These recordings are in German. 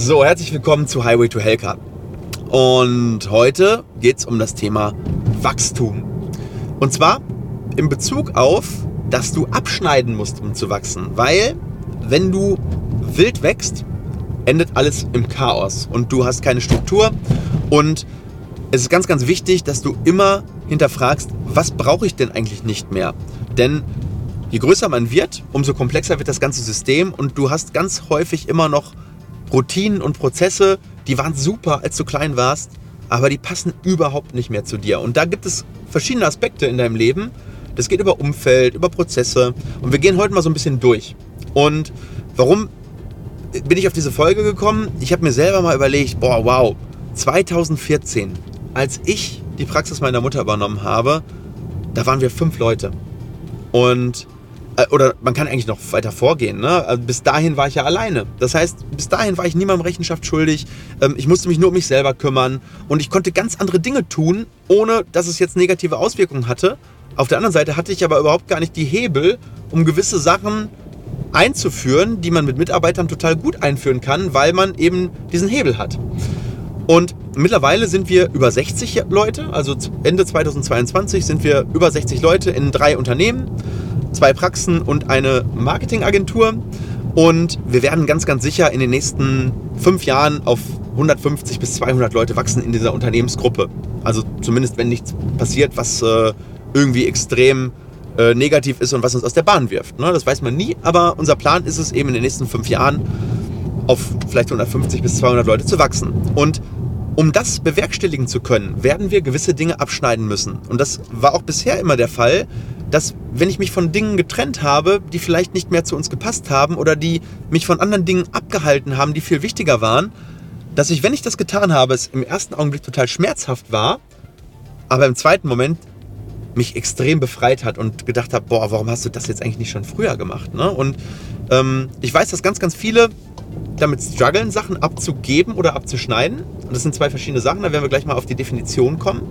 So, herzlich willkommen zu Highway to Hellcar. Und heute geht es um das Thema Wachstum. Und zwar in Bezug auf, dass du abschneiden musst, um zu wachsen. Weil, wenn du wild wächst, endet alles im Chaos und du hast keine Struktur. Und es ist ganz, ganz wichtig, dass du immer hinterfragst, was brauche ich denn eigentlich nicht mehr? Denn je größer man wird, umso komplexer wird das ganze System und du hast ganz häufig immer noch Routinen und Prozesse, die waren super, als du klein warst, aber die passen überhaupt nicht mehr zu dir. Und da gibt es verschiedene Aspekte in deinem Leben. Das geht über Umfeld, über Prozesse. Und wir gehen heute mal so ein bisschen durch. Und warum bin ich auf diese Folge gekommen? Ich habe mir selber mal überlegt, boah, wow, 2014, als ich die Praxis meiner Mutter übernommen habe, da waren wir fünf Leute. Und oder man kann eigentlich noch weiter vorgehen. Ne? Also bis dahin war ich ja alleine. Das heißt, bis dahin war ich niemandem Rechenschaft schuldig. Ähm, ich musste mich nur um mich selber kümmern und ich konnte ganz andere Dinge tun, ohne dass es jetzt negative Auswirkungen hatte. Auf der anderen Seite hatte ich aber überhaupt gar nicht die Hebel, um gewisse Sachen einzuführen, die man mit Mitarbeitern total gut einführen kann, weil man eben diesen Hebel hat. Und mittlerweile sind wir über 60 Leute, also Ende 2022 sind wir über 60 Leute in drei Unternehmen zwei Praxen und eine Marketingagentur. Und wir werden ganz, ganz sicher in den nächsten fünf Jahren auf 150 bis 200 Leute wachsen in dieser Unternehmensgruppe. Also zumindest, wenn nichts passiert, was äh, irgendwie extrem äh, negativ ist und was uns aus der Bahn wirft. Ne? Das weiß man nie, aber unser Plan ist es eben in den nächsten fünf Jahren auf vielleicht 150 bis 200 Leute zu wachsen. Und um das bewerkstelligen zu können, werden wir gewisse Dinge abschneiden müssen. Und das war auch bisher immer der Fall, dass wenn ich mich von Dingen getrennt habe, die vielleicht nicht mehr zu uns gepasst haben oder die mich von anderen Dingen abgehalten haben, die viel wichtiger waren, dass ich, wenn ich das getan habe, es im ersten Augenblick total schmerzhaft war, aber im zweiten Moment mich extrem befreit hat und gedacht habe, boah, warum hast du das jetzt eigentlich nicht schon früher gemacht? Ne? Und ähm, ich weiß, dass ganz, ganz viele damit strugglen, Sachen abzugeben oder abzuschneiden. Und das sind zwei verschiedene Sachen, da werden wir gleich mal auf die Definition kommen.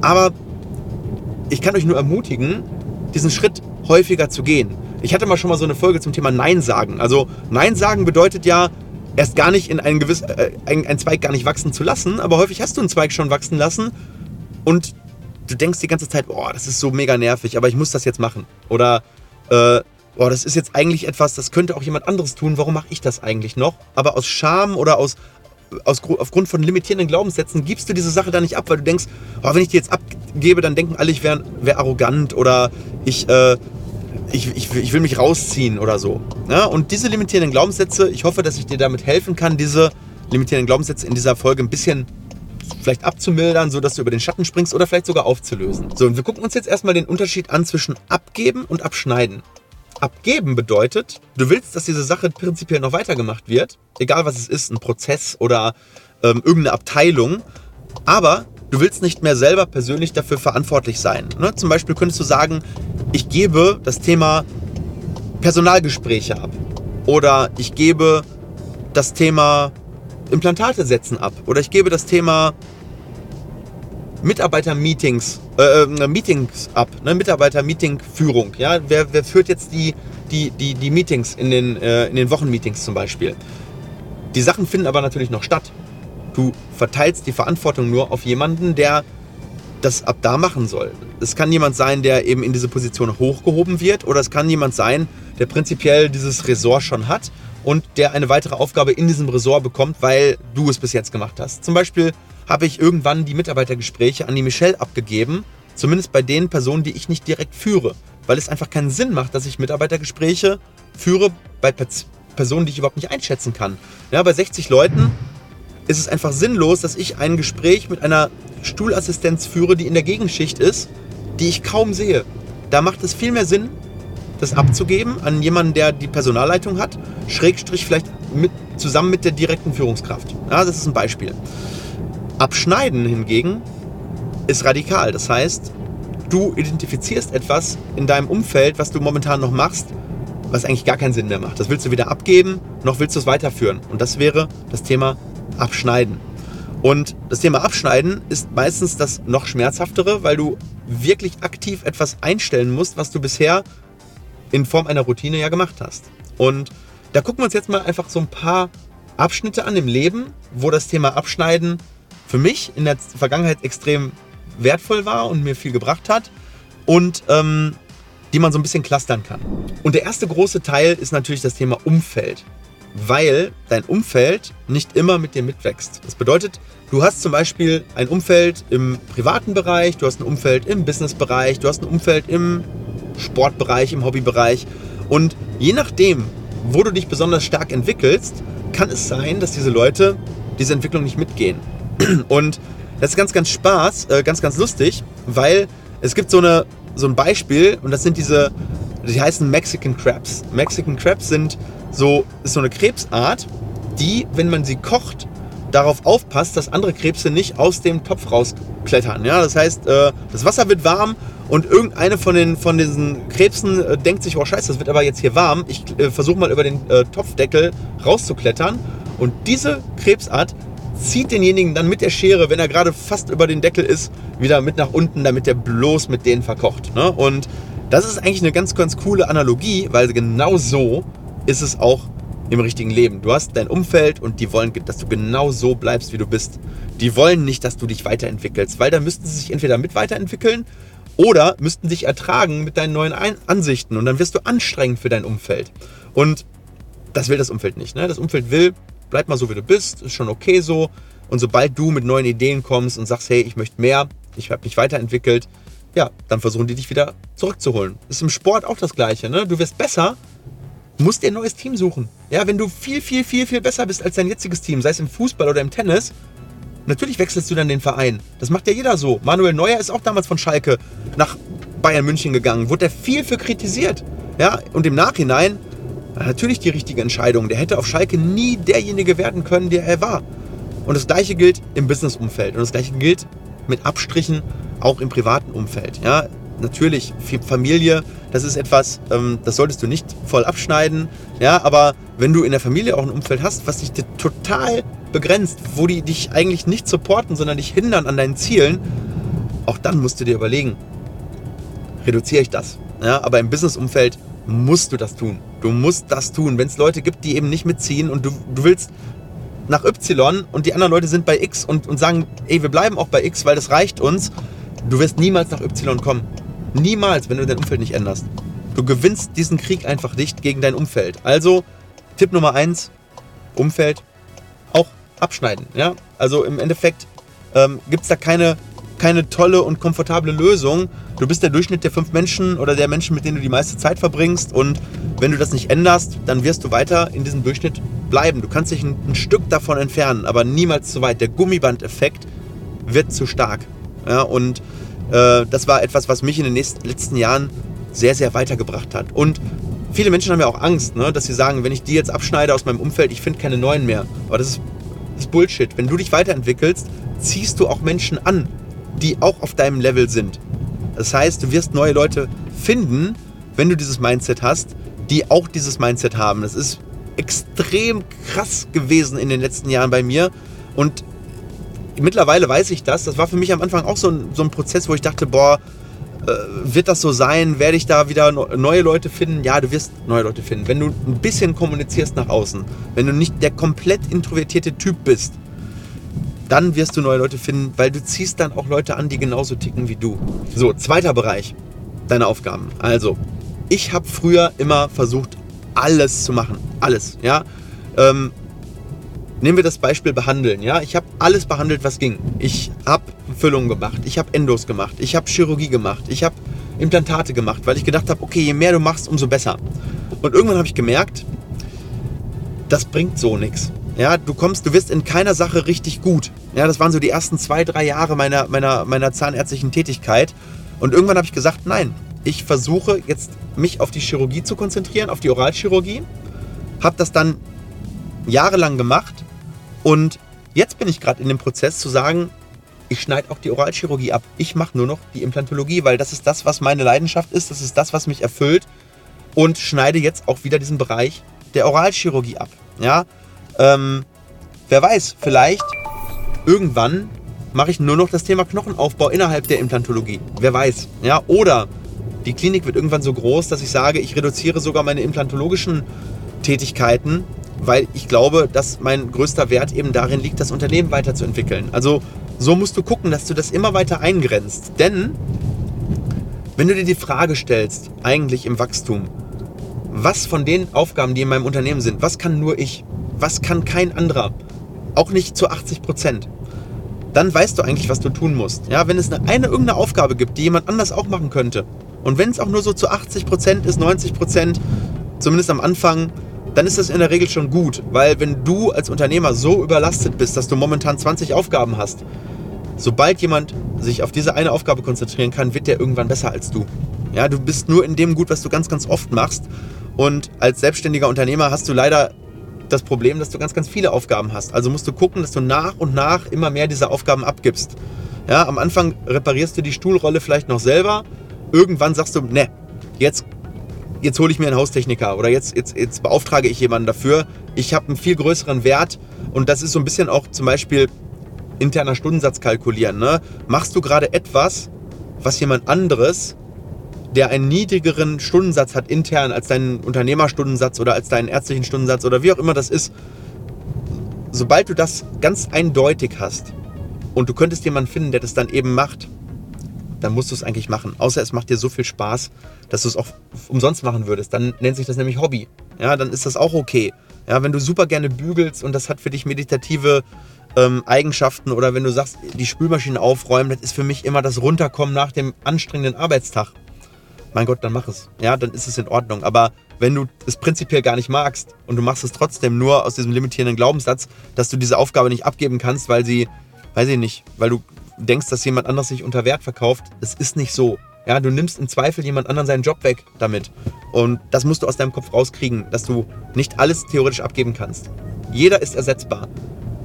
Aber ich kann euch nur ermutigen, diesen Schritt häufiger zu gehen. Ich hatte mal schon mal so eine Folge zum Thema Nein sagen. Also Nein sagen bedeutet ja, erst gar nicht in einen gewissen, äh, einen Zweig gar nicht wachsen zu lassen, aber häufig hast du einen Zweig schon wachsen lassen und du denkst die ganze Zeit, boah, das ist so mega nervig, aber ich muss das jetzt machen. Oder äh, boah, das ist jetzt eigentlich etwas, das könnte auch jemand anderes tun, warum mache ich das eigentlich noch? Aber aus Scham oder aus, aus, aufgrund von limitierenden Glaubenssätzen gibst du diese Sache da nicht ab, weil du denkst, oh, wenn ich die jetzt abgebe, dann denken alle, ich wäre wär arrogant oder ich, äh, ich, ich, ich, will mich rausziehen oder so. Ja? Und diese limitierenden Glaubenssätze, ich hoffe, dass ich dir damit helfen kann, diese limitierenden Glaubenssätze in dieser Folge ein bisschen vielleicht abzumildern, sodass du über den Schatten springst oder vielleicht sogar aufzulösen. So, und wir gucken uns jetzt erstmal den Unterschied an zwischen abgeben und abschneiden. Abgeben bedeutet, du willst, dass diese Sache prinzipiell noch weitergemacht wird, egal was es ist, ein Prozess oder ähm, irgendeine Abteilung, aber du willst nicht mehr selber persönlich dafür verantwortlich sein. Ne? Zum Beispiel könntest du sagen, ich gebe das Thema Personalgespräche ab oder ich gebe das Thema Implantate setzen ab oder ich gebe das Thema Mitarbeiter-Meetings äh, äh, Meetings ab, ne? Mitarbeiter-Meeting-Führung. Ja? Wer, wer führt jetzt die, die, die, die Meetings in den, äh, in den Wochenmeetings zum Beispiel? Die Sachen finden aber natürlich noch statt. Du verteilst die Verantwortung nur auf jemanden, der das ab da machen soll. Es kann jemand sein, der eben in diese Position hochgehoben wird, oder es kann jemand sein, der prinzipiell dieses Ressort schon hat und der eine weitere Aufgabe in diesem Ressort bekommt, weil du es bis jetzt gemacht hast. Zum Beispiel habe ich irgendwann die Mitarbeitergespräche an die Michelle abgegeben, zumindest bei den Personen, die ich nicht direkt führe, weil es einfach keinen Sinn macht, dass ich Mitarbeitergespräche führe bei Personen, die ich überhaupt nicht einschätzen kann. Ja, bei 60 Leuten ist es einfach sinnlos, dass ich ein Gespräch mit einer Stuhlassistenz führe, die in der Gegenschicht ist, die ich kaum sehe. Da macht es viel mehr Sinn, das abzugeben an jemanden, der die Personalleitung hat, Schrägstrich vielleicht mit, zusammen mit der direkten Führungskraft. Ja, das ist ein Beispiel. Abschneiden hingegen ist radikal. Das heißt, du identifizierst etwas in deinem Umfeld, was du momentan noch machst, was eigentlich gar keinen Sinn mehr macht. Das willst du weder abgeben, noch willst du es weiterführen. Und das wäre das Thema Abschneiden. Und das Thema Abschneiden ist meistens das noch schmerzhaftere, weil du wirklich aktiv etwas einstellen musst, was du bisher in Form einer Routine ja gemacht hast. Und da gucken wir uns jetzt mal einfach so ein paar Abschnitte an im Leben, wo das Thema Abschneiden für mich in der Vergangenheit extrem wertvoll war und mir viel gebracht hat und ähm, die man so ein bisschen clustern kann. Und der erste große Teil ist natürlich das Thema Umfeld, weil dein Umfeld nicht immer mit dir mitwächst. Das bedeutet, du hast zum Beispiel ein Umfeld im privaten Bereich, du hast ein Umfeld im Businessbereich, du hast ein Umfeld im Sportbereich, im Hobbybereich und je nachdem, wo du dich besonders stark entwickelst, kann es sein, dass diese Leute diese Entwicklung nicht mitgehen. Und das ist ganz, ganz Spaß, äh, ganz, ganz lustig, weil es gibt so, eine, so ein Beispiel und das sind diese, die heißen Mexican Crabs. Mexican Crabs sind so, ist so eine Krebsart, die, wenn man sie kocht, darauf aufpasst, dass andere Krebse nicht aus dem Topf rausklettern. Ja, das heißt, äh, das Wasser wird warm und irgendeine von, den, von diesen Krebsen äh, denkt sich, oh scheiße, das wird aber jetzt hier warm. Ich versuche mal über den Topfdeckel rauszuklettern. Und diese Krebsart zieht denjenigen dann mit der Schere, wenn er gerade fast über den Deckel ist, wieder mit nach unten, damit er bloß mit denen verkocht. Ne? Und das ist eigentlich eine ganz, ganz coole Analogie, weil genau so ist es auch im richtigen Leben. Du hast dein Umfeld und die wollen, dass du genau so bleibst, wie du bist. Die wollen nicht, dass du dich weiterentwickelst, weil dann müssten sie sich entweder mit weiterentwickeln oder müssten dich ertragen mit deinen neuen Ansichten und dann wirst du anstrengend für dein Umfeld. Und das will das Umfeld nicht. Ne? Das Umfeld will, bleib mal so, wie du bist, ist schon okay so. Und sobald du mit neuen Ideen kommst und sagst, hey, ich möchte mehr, ich habe mich weiterentwickelt, ja, dann versuchen die dich wieder zurückzuholen. Ist im Sport auch das Gleiche. Ne? Du wirst besser, musst dir ein neues Team suchen. Ja, wenn du viel, viel, viel, viel besser bist als dein jetziges Team, sei es im Fußball oder im Tennis, natürlich wechselst du dann den Verein. Das macht ja jeder so. Manuel Neuer ist auch damals von Schalke nach Bayern München gegangen. Wurde er viel für kritisiert. Ja, und im Nachhinein natürlich die richtige Entscheidung. Der hätte auf Schalke nie derjenige werden können, der er war. Und das gleiche gilt im Businessumfeld und das gleiche gilt mit Abstrichen auch im privaten Umfeld. Ja, natürlich Familie, das ist etwas, ähm, das solltest du nicht voll abschneiden. Ja, aber wenn du in der Familie auch ein Umfeld hast, was dich total begrenzt, wo die dich eigentlich nicht supporten, sondern dich hindern an deinen Zielen, auch dann musst du dir überlegen, reduziere ich das. Ja, aber im Businessumfeld musst du das tun. Du musst das tun. Wenn es Leute gibt, die eben nicht mitziehen und du, du willst nach Y und die anderen Leute sind bei X und, und sagen, ey, wir bleiben auch bei X, weil das reicht uns, du wirst niemals nach Y kommen. Niemals, wenn du dein Umfeld nicht änderst. Du gewinnst diesen Krieg einfach nicht gegen dein Umfeld. Also, Tipp Nummer eins, Umfeld auch abschneiden. Ja? Also im Endeffekt ähm, gibt es da keine keine tolle und komfortable Lösung. Du bist der Durchschnitt der fünf Menschen oder der Menschen, mit denen du die meiste Zeit verbringst. Und wenn du das nicht änderst, dann wirst du weiter in diesem Durchschnitt bleiben. Du kannst dich ein, ein Stück davon entfernen, aber niemals zu weit. Der Gummibandeffekt wird zu stark. Ja, und äh, das war etwas, was mich in den nächsten, letzten Jahren sehr, sehr weitergebracht hat. Und viele Menschen haben ja auch Angst, ne, dass sie sagen, wenn ich die jetzt abschneide aus meinem Umfeld, ich finde keine neuen mehr. Aber das ist, das ist Bullshit. Wenn du dich weiterentwickelst, ziehst du auch Menschen an, die auch auf deinem Level sind. Das heißt, du wirst neue Leute finden, wenn du dieses Mindset hast, die auch dieses Mindset haben. Das ist extrem krass gewesen in den letzten Jahren bei mir. Und mittlerweile weiß ich das. Das war für mich am Anfang auch so ein, so ein Prozess, wo ich dachte, boah, äh, wird das so sein? Werde ich da wieder neue Leute finden? Ja, du wirst neue Leute finden. Wenn du ein bisschen kommunizierst nach außen, wenn du nicht der komplett introvertierte Typ bist, dann wirst du neue Leute finden, weil du ziehst dann auch Leute an, die genauso ticken wie du. So, zweiter Bereich, deine Aufgaben. Also, ich habe früher immer versucht, alles zu machen. Alles, ja. Ähm, nehmen wir das Beispiel behandeln, ja. Ich habe alles behandelt, was ging. Ich habe Füllungen gemacht, ich habe Endos gemacht, ich habe Chirurgie gemacht, ich habe Implantate gemacht, weil ich gedacht habe, okay, je mehr du machst, umso besser. Und irgendwann habe ich gemerkt, das bringt so nichts. Ja, du kommst, du wirst in keiner Sache richtig gut. Ja, das waren so die ersten zwei, drei Jahre meiner, meiner, meiner zahnärztlichen Tätigkeit. Und irgendwann habe ich gesagt, nein, ich versuche jetzt mich auf die Chirurgie zu konzentrieren, auf die Oralchirurgie. Habe das dann jahrelang gemacht und jetzt bin ich gerade in dem Prozess zu sagen, ich schneide auch die Oralchirurgie ab. Ich mache nur noch die Implantologie, weil das ist das, was meine Leidenschaft ist, das ist das, was mich erfüllt und schneide jetzt auch wieder diesen Bereich der Oralchirurgie ab. Ja, ähm, wer weiß, vielleicht irgendwann mache ich nur noch das Thema Knochenaufbau innerhalb der Implantologie. Wer weiß. Ja, oder die Klinik wird irgendwann so groß, dass ich sage, ich reduziere sogar meine implantologischen Tätigkeiten weil ich glaube, dass mein größter Wert eben darin liegt, das Unternehmen weiterzuentwickeln. Also so musst du gucken, dass du das immer weiter eingrenzt. Denn wenn du dir die Frage stellst, eigentlich im Wachstum, was von den Aufgaben, die in meinem Unternehmen sind, was kann nur ich, was kann kein anderer, auch nicht zu 80 Prozent, dann weißt du eigentlich, was du tun musst. Ja, wenn es eine, eine irgendeine Aufgabe gibt, die jemand anders auch machen könnte, und wenn es auch nur so zu 80 Prozent ist, 90 Prozent, zumindest am Anfang, dann ist das in der Regel schon gut. Weil wenn du als Unternehmer so überlastet bist, dass du momentan 20 Aufgaben hast, sobald jemand sich auf diese eine Aufgabe konzentrieren kann, wird der irgendwann besser als du. Ja, du bist nur in dem gut, was du ganz, ganz oft machst. Und als selbstständiger Unternehmer hast du leider das Problem, dass du ganz, ganz viele Aufgaben hast. Also musst du gucken, dass du nach und nach immer mehr dieser Aufgaben abgibst. Ja, am Anfang reparierst du die Stuhlrolle vielleicht noch selber. Irgendwann sagst du, ne, jetzt, jetzt hole ich mir einen Haustechniker oder jetzt, jetzt, jetzt beauftrage ich jemanden dafür. Ich habe einen viel größeren Wert und das ist so ein bisschen auch zum Beispiel interner Stundensatz kalkulieren. Ne? Machst du gerade etwas, was jemand anderes der einen niedrigeren Stundensatz hat intern als deinen Unternehmerstundensatz oder als deinen ärztlichen Stundensatz oder wie auch immer das ist, sobald du das ganz eindeutig hast und du könntest jemanden finden, der das dann eben macht, dann musst du es eigentlich machen. Außer es macht dir so viel Spaß, dass du es auch umsonst machen würdest. Dann nennt sich das nämlich Hobby. Ja, dann ist das auch okay. Ja, wenn du super gerne bügelst und das hat für dich meditative ähm, Eigenschaften oder wenn du sagst, die Spülmaschine aufräumen, das ist für mich immer das Runterkommen nach dem anstrengenden Arbeitstag mein Gott, dann mach es. Ja, dann ist es in Ordnung. Aber wenn du es prinzipiell gar nicht magst und du machst es trotzdem nur aus diesem limitierenden Glaubenssatz, dass du diese Aufgabe nicht abgeben kannst, weil sie, weiß ich nicht, weil du denkst, dass jemand anders sich unter Wert verkauft, es ist nicht so. Ja, du nimmst im Zweifel jemand anderen seinen Job weg damit. Und das musst du aus deinem Kopf rauskriegen, dass du nicht alles theoretisch abgeben kannst. Jeder ist ersetzbar.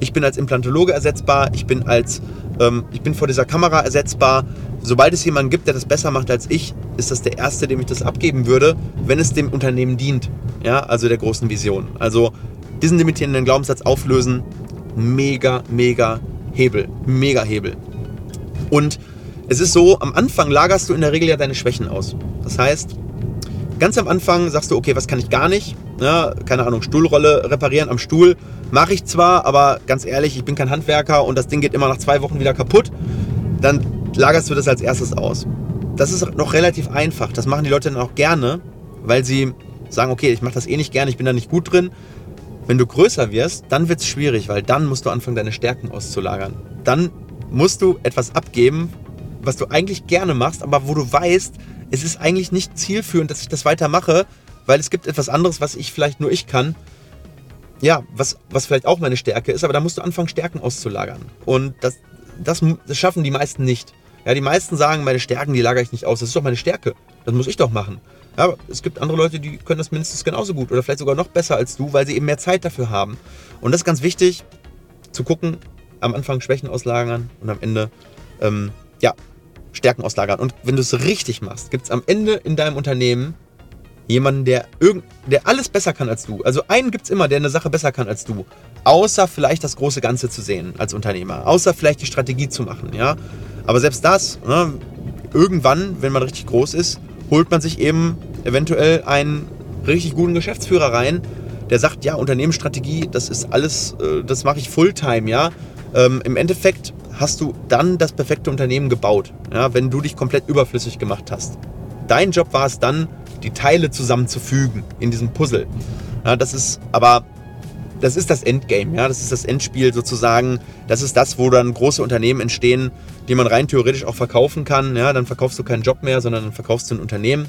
Ich bin als Implantologe ersetzbar, ich bin als ähm, ich bin vor dieser Kamera ersetzbar. Sobald es jemanden gibt, der das besser macht als ich, ist das der Erste, dem ich das abgeben würde, wenn es dem Unternehmen dient. Ja, also der großen Vision. Also diesen limitierenden Glaubenssatz auflösen, mega, mega Hebel. Mega Hebel. Und es ist so, am Anfang lagerst du in der Regel ja deine Schwächen aus. Das heißt, ganz am Anfang sagst du, okay, was kann ich gar nicht? Ja, keine Ahnung, Stuhlrolle reparieren am Stuhl Mache ich zwar, aber ganz ehrlich, ich bin kein Handwerker und das Ding geht immer nach zwei Wochen wieder kaputt. Dann lagerst du das als erstes aus. Das ist noch relativ einfach. Das machen die Leute dann auch gerne, weil sie sagen, okay, ich mache das eh nicht gerne, ich bin da nicht gut drin. Wenn du größer wirst, dann wird es schwierig, weil dann musst du anfangen, deine Stärken auszulagern. Dann musst du etwas abgeben, was du eigentlich gerne machst, aber wo du weißt, es ist eigentlich nicht zielführend, dass ich das weitermache, weil es gibt etwas anderes, was ich vielleicht nur ich kann ja, was, was vielleicht auch meine Stärke ist, aber da musst du anfangen, Stärken auszulagern. Und das, das, das schaffen die meisten nicht. Ja, die meisten sagen, meine Stärken, die lagere ich nicht aus. Das ist doch meine Stärke. Das muss ich doch machen. Ja, es gibt andere Leute, die können das mindestens genauso gut oder vielleicht sogar noch besser als du, weil sie eben mehr Zeit dafür haben. Und das ist ganz wichtig, zu gucken, am Anfang Schwächen auslagern und am Ende, ähm, ja, Stärken auslagern. Und wenn du es richtig machst, gibt es am Ende in deinem Unternehmen Jemanden, der, irgend, der alles besser kann als du. Also einen gibt es immer, der eine Sache besser kann als du. Außer vielleicht das große Ganze zu sehen als Unternehmer. Außer vielleicht die Strategie zu machen, ja. Aber selbst das, ne, irgendwann, wenn man richtig groß ist, holt man sich eben eventuell einen richtig guten Geschäftsführer rein, der sagt, ja, Unternehmensstrategie, das ist alles, äh, das mache ich Fulltime, ja. Ähm, Im Endeffekt hast du dann das perfekte Unternehmen gebaut, ja, wenn du dich komplett überflüssig gemacht hast. Dein Job war es dann, die Teile zusammenzufügen in diesem Puzzle. Ja, das ist aber das ist das Endgame, ja, das ist das Endspiel sozusagen. Das ist das, wo dann große Unternehmen entstehen, die man rein theoretisch auch verkaufen kann. Ja, dann verkaufst du keinen Job mehr, sondern dann verkaufst du ein Unternehmen.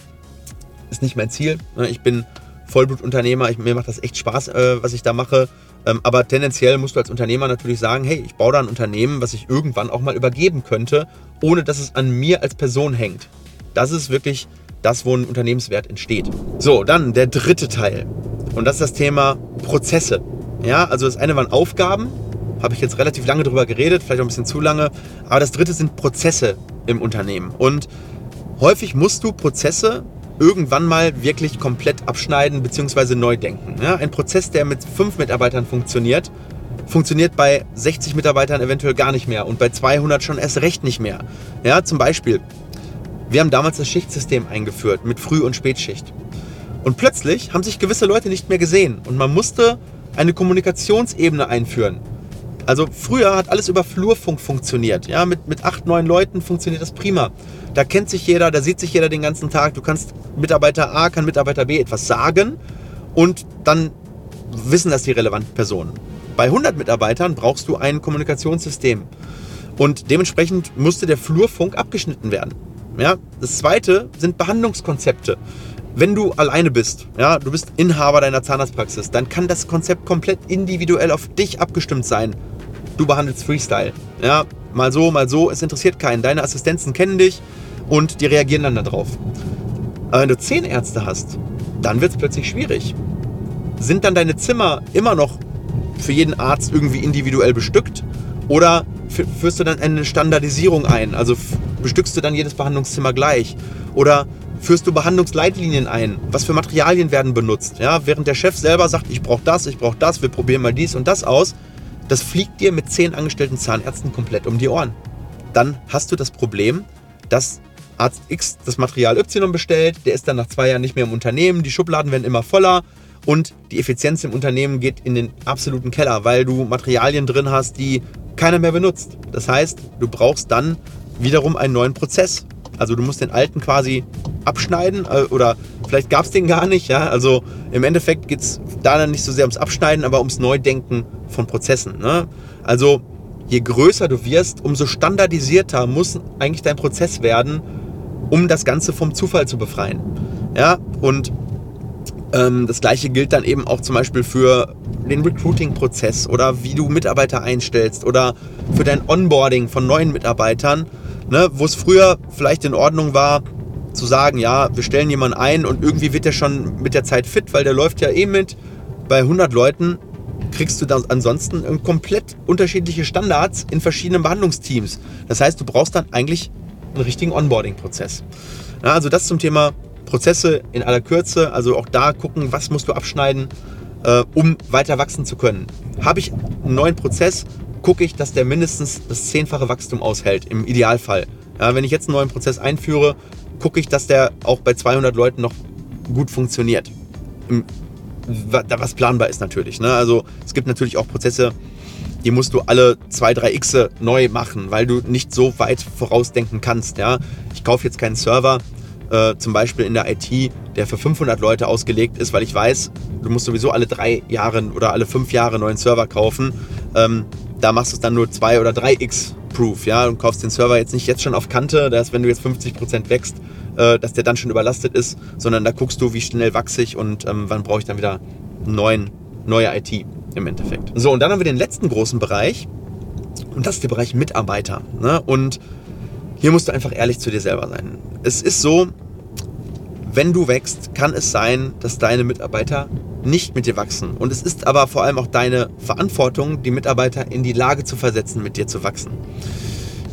Ist nicht mein Ziel. Ich bin Vollblutunternehmer, ich, mir macht das echt Spaß, äh, was ich da mache. Ähm, aber tendenziell musst du als Unternehmer natürlich sagen, hey, ich baue da ein Unternehmen, was ich irgendwann auch mal übergeben könnte, ohne dass es an mir als Person hängt. Das ist wirklich das, wo ein Unternehmenswert entsteht. So, dann der dritte Teil. Und das ist das Thema Prozesse. Ja, also das eine waren Aufgaben, habe ich jetzt relativ lange drüber geredet, vielleicht auch ein bisschen zu lange. Aber das dritte sind Prozesse im Unternehmen. Und häufig musst du Prozesse irgendwann mal wirklich komplett abschneiden bzw. neu denken. Ja, ein Prozess, der mit fünf Mitarbeitern funktioniert, funktioniert bei 60 Mitarbeitern eventuell gar nicht mehr und bei 200 schon erst recht nicht mehr. Ja, zum Beispiel, wir haben damals das Schichtsystem eingeführt mit Früh- und Spätschicht. Und plötzlich haben sich gewisse Leute nicht mehr gesehen und man musste eine Kommunikationsebene einführen. Also früher hat alles über Flurfunk funktioniert. Ja, mit, mit acht, neun Leuten funktioniert das prima. Da kennt sich jeder, da sieht sich jeder den ganzen Tag. Du kannst Mitarbeiter A, kann Mitarbeiter B etwas sagen und dann wissen das die relevanten Personen. Bei 100 Mitarbeitern brauchst du ein Kommunikationssystem. Und dementsprechend musste der Flurfunk abgeschnitten werden. Ja, das zweite sind Behandlungskonzepte. Wenn du alleine bist, ja, du bist Inhaber deiner Zahnarztpraxis, dann kann das Konzept komplett individuell auf dich abgestimmt sein. Du behandelst Freestyle. Ja, mal so, mal so, es interessiert keinen. Deine Assistenzen kennen dich und die reagieren dann darauf. Aber wenn du zehn Ärzte hast, dann wird es plötzlich schwierig. Sind dann deine Zimmer immer noch für jeden Arzt irgendwie individuell bestückt? Oder führst du dann eine Standardisierung ein? Also bestückst du dann jedes Behandlungszimmer gleich? Oder führst du Behandlungsleitlinien ein? Was für Materialien werden benutzt? Ja, während der Chef selber sagt, ich brauche das, ich brauche das, wir probieren mal dies und das aus, das fliegt dir mit zehn angestellten Zahnärzten komplett um die Ohren. Dann hast du das Problem, dass Arzt X das Material Y bestellt, der ist dann nach zwei Jahren nicht mehr im Unternehmen, die Schubladen werden immer voller und die Effizienz im Unternehmen geht in den absoluten Keller, weil du Materialien drin hast, die keiner mehr benutzt. Das heißt, du brauchst dann wiederum einen neuen Prozess. Also du musst den alten quasi abschneiden äh, oder vielleicht gab es den gar nicht. Ja? Also im Endeffekt geht es da dann nicht so sehr ums Abschneiden, aber ums Neudenken von Prozessen. Ne? Also je größer du wirst, umso standardisierter muss eigentlich dein Prozess werden, um das Ganze vom Zufall zu befreien. Ja, und ähm, das gleiche gilt dann eben auch zum Beispiel für den Recruiting-Prozess oder wie du Mitarbeiter einstellst oder für dein Onboarding von neuen Mitarbeitern, ne, wo es früher vielleicht in Ordnung war, zu sagen, ja, wir stellen jemanden ein und irgendwie wird der schon mit der Zeit fit, weil der läuft ja eh mit. Bei 100 Leuten kriegst du dann ansonsten komplett unterschiedliche Standards in verschiedenen Behandlungsteams. Das heißt, du brauchst dann eigentlich einen richtigen Onboarding-Prozess. Ja, also das zum Thema Prozesse in aller Kürze. Also auch da gucken, was musst du abschneiden, äh, um weiter wachsen zu können. Habe ich einen neuen Prozess, gucke ich, dass der mindestens das zehnfache Wachstum aushält, im Idealfall. Ja, wenn ich jetzt einen neuen Prozess einführe, gucke ich, dass der auch bei 200 Leuten noch gut funktioniert. Im, was planbar ist natürlich. Ne? Also es gibt natürlich auch Prozesse, die musst du alle zwei, drei X neu machen, weil du nicht so weit vorausdenken kannst. Ja? Ich kaufe jetzt keinen Server, äh, zum Beispiel in der IT, der für 500 Leute ausgelegt ist, weil ich weiß, du musst sowieso alle drei Jahre oder alle fünf Jahre einen neuen Server kaufen. Ähm, da machst du es dann nur 2 oder 3x Proof, ja, und kaufst den Server jetzt nicht jetzt schon auf Kante, dass wenn du jetzt 50% wächst, äh, dass der dann schon überlastet ist, sondern da guckst du, wie schnell wachse ich und ähm, wann brauche ich dann wieder neuen, neue IT im Endeffekt. So, und dann haben wir den letzten großen Bereich und das ist der Bereich Mitarbeiter. Ne? Und hier musst du einfach ehrlich zu dir selber sein. Es ist so, wenn du wächst, kann es sein, dass deine Mitarbeiter nicht mit dir wachsen. Und es ist aber vor allem auch deine Verantwortung, die Mitarbeiter in die Lage zu versetzen, mit dir zu wachsen.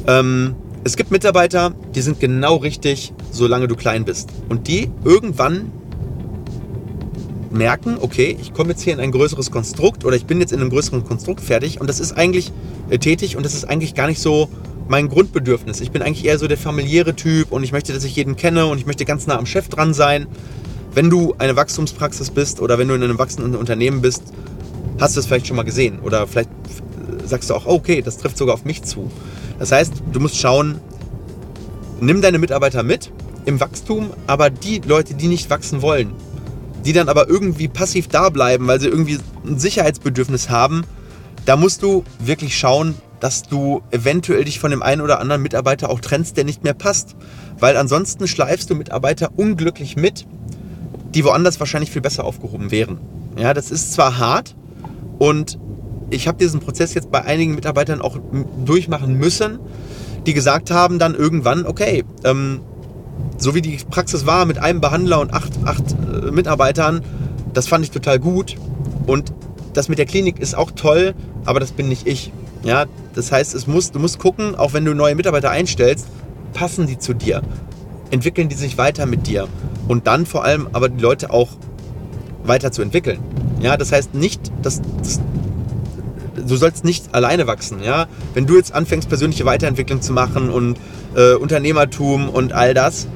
Ähm, es gibt Mitarbeiter, die sind genau richtig, solange du klein bist. Und die irgendwann merken, okay, ich komme jetzt hier in ein größeres Konstrukt oder ich bin jetzt in einem größeren Konstrukt fertig und das ist eigentlich äh, tätig und das ist eigentlich gar nicht so mein Grundbedürfnis. Ich bin eigentlich eher so der familiäre Typ und ich möchte, dass ich jeden kenne und ich möchte ganz nah am Chef dran sein. Wenn du eine Wachstumspraxis bist oder wenn du in einem wachsenden Unternehmen bist, hast du es vielleicht schon mal gesehen oder vielleicht sagst du auch, okay, das trifft sogar auf mich zu. Das heißt, du musst schauen, nimm deine Mitarbeiter mit im Wachstum, aber die Leute, die nicht wachsen wollen, die dann aber irgendwie passiv da bleiben, weil sie irgendwie ein Sicherheitsbedürfnis haben, da musst du wirklich schauen, dass du eventuell dich von dem einen oder anderen Mitarbeiter auch trennst, der nicht mehr passt. Weil ansonsten schleifst du Mitarbeiter unglücklich mit, die woanders wahrscheinlich viel besser aufgehoben wären. Ja, das ist zwar hart und ich habe diesen Prozess jetzt bei einigen Mitarbeitern auch durchmachen müssen, die gesagt haben dann irgendwann, okay, ähm, so wie die Praxis war mit einem Behandler und acht, acht äh, Mitarbeitern, das fand ich total gut. Und das mit der Klinik ist auch toll, aber das bin nicht ich. Ja, das heißt, es muss, du musst gucken, auch wenn du neue Mitarbeiter einstellst, passen die zu dir? Entwickeln die sich weiter mit dir? Und dann vor allem aber die Leute auch weiterzuentwickeln. Ja, das heißt nicht, dass, dass du sollst nicht alleine wachsen. Ja, wenn du jetzt anfängst persönliche Weiterentwicklung zu machen und äh, Unternehmertum und all das,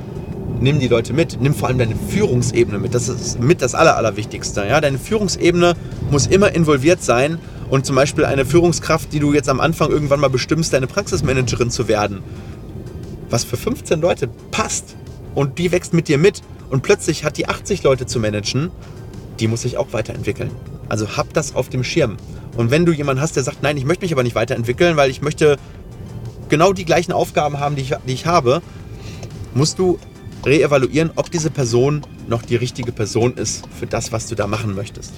nimm die Leute mit, nimm vor allem deine Führungsebene mit. Das ist mit das Aller, Allerwichtigste. Ja? Deine Führungsebene muss immer involviert sein und zum Beispiel eine Führungskraft, die du jetzt am Anfang irgendwann mal bestimmst, deine Praxismanagerin zu werden, was für 15 Leute passt und die wächst mit dir mit und plötzlich hat die 80 Leute zu managen, die muss sich auch weiterentwickeln. Also hab das auf dem Schirm. Und wenn du jemanden hast, der sagt, nein, ich möchte mich aber nicht weiterentwickeln, weil ich möchte genau die gleichen Aufgaben haben, die ich, die ich habe, musst du reevaluieren, ob diese Person noch die richtige Person ist für das, was du da machen möchtest.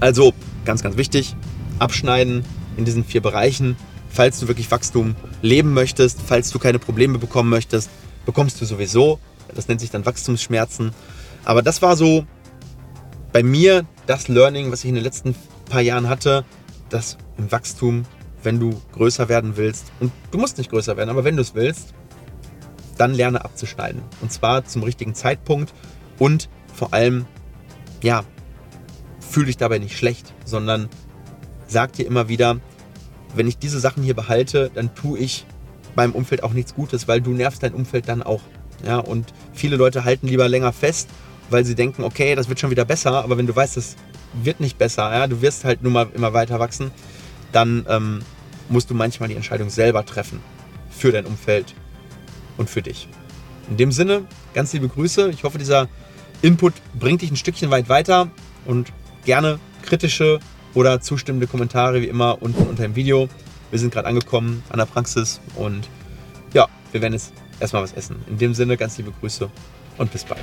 Also ganz, ganz wichtig, abschneiden in diesen vier Bereichen. Falls du wirklich Wachstum leben möchtest, falls du keine Probleme bekommen möchtest, bekommst du sowieso. Das nennt sich dann Wachstumsschmerzen. Aber das war so bei mir das Learning, was ich in den letzten paar Jahren hatte, dass im Wachstum, wenn du größer werden willst, und du musst nicht größer werden, aber wenn du es willst, dann lerne abzuschneiden. Und zwar zum richtigen Zeitpunkt und vor allem, ja, fühle dich dabei nicht schlecht, sondern sag dir immer wieder, wenn ich diese Sachen hier behalte, dann tue ich meinem Umfeld auch nichts Gutes, weil du nervst dein Umfeld dann auch. Ja, und viele Leute halten lieber länger fest, weil sie denken, okay, das wird schon wieder besser, aber wenn du weißt, das wird nicht besser, ja, du wirst halt nur mal immer weiter wachsen, dann ähm, musst du manchmal die Entscheidung selber treffen für dein Umfeld und für dich. In dem Sinne, ganz liebe Grüße. Ich hoffe, dieser Input bringt dich ein Stückchen weit weiter und gerne kritische oder zustimmende Kommentare wie immer unten unter dem Video. Wir sind gerade angekommen an der Praxis und ja, wir werden jetzt erstmal was essen. In dem Sinne, ganz liebe Grüße und bis bald.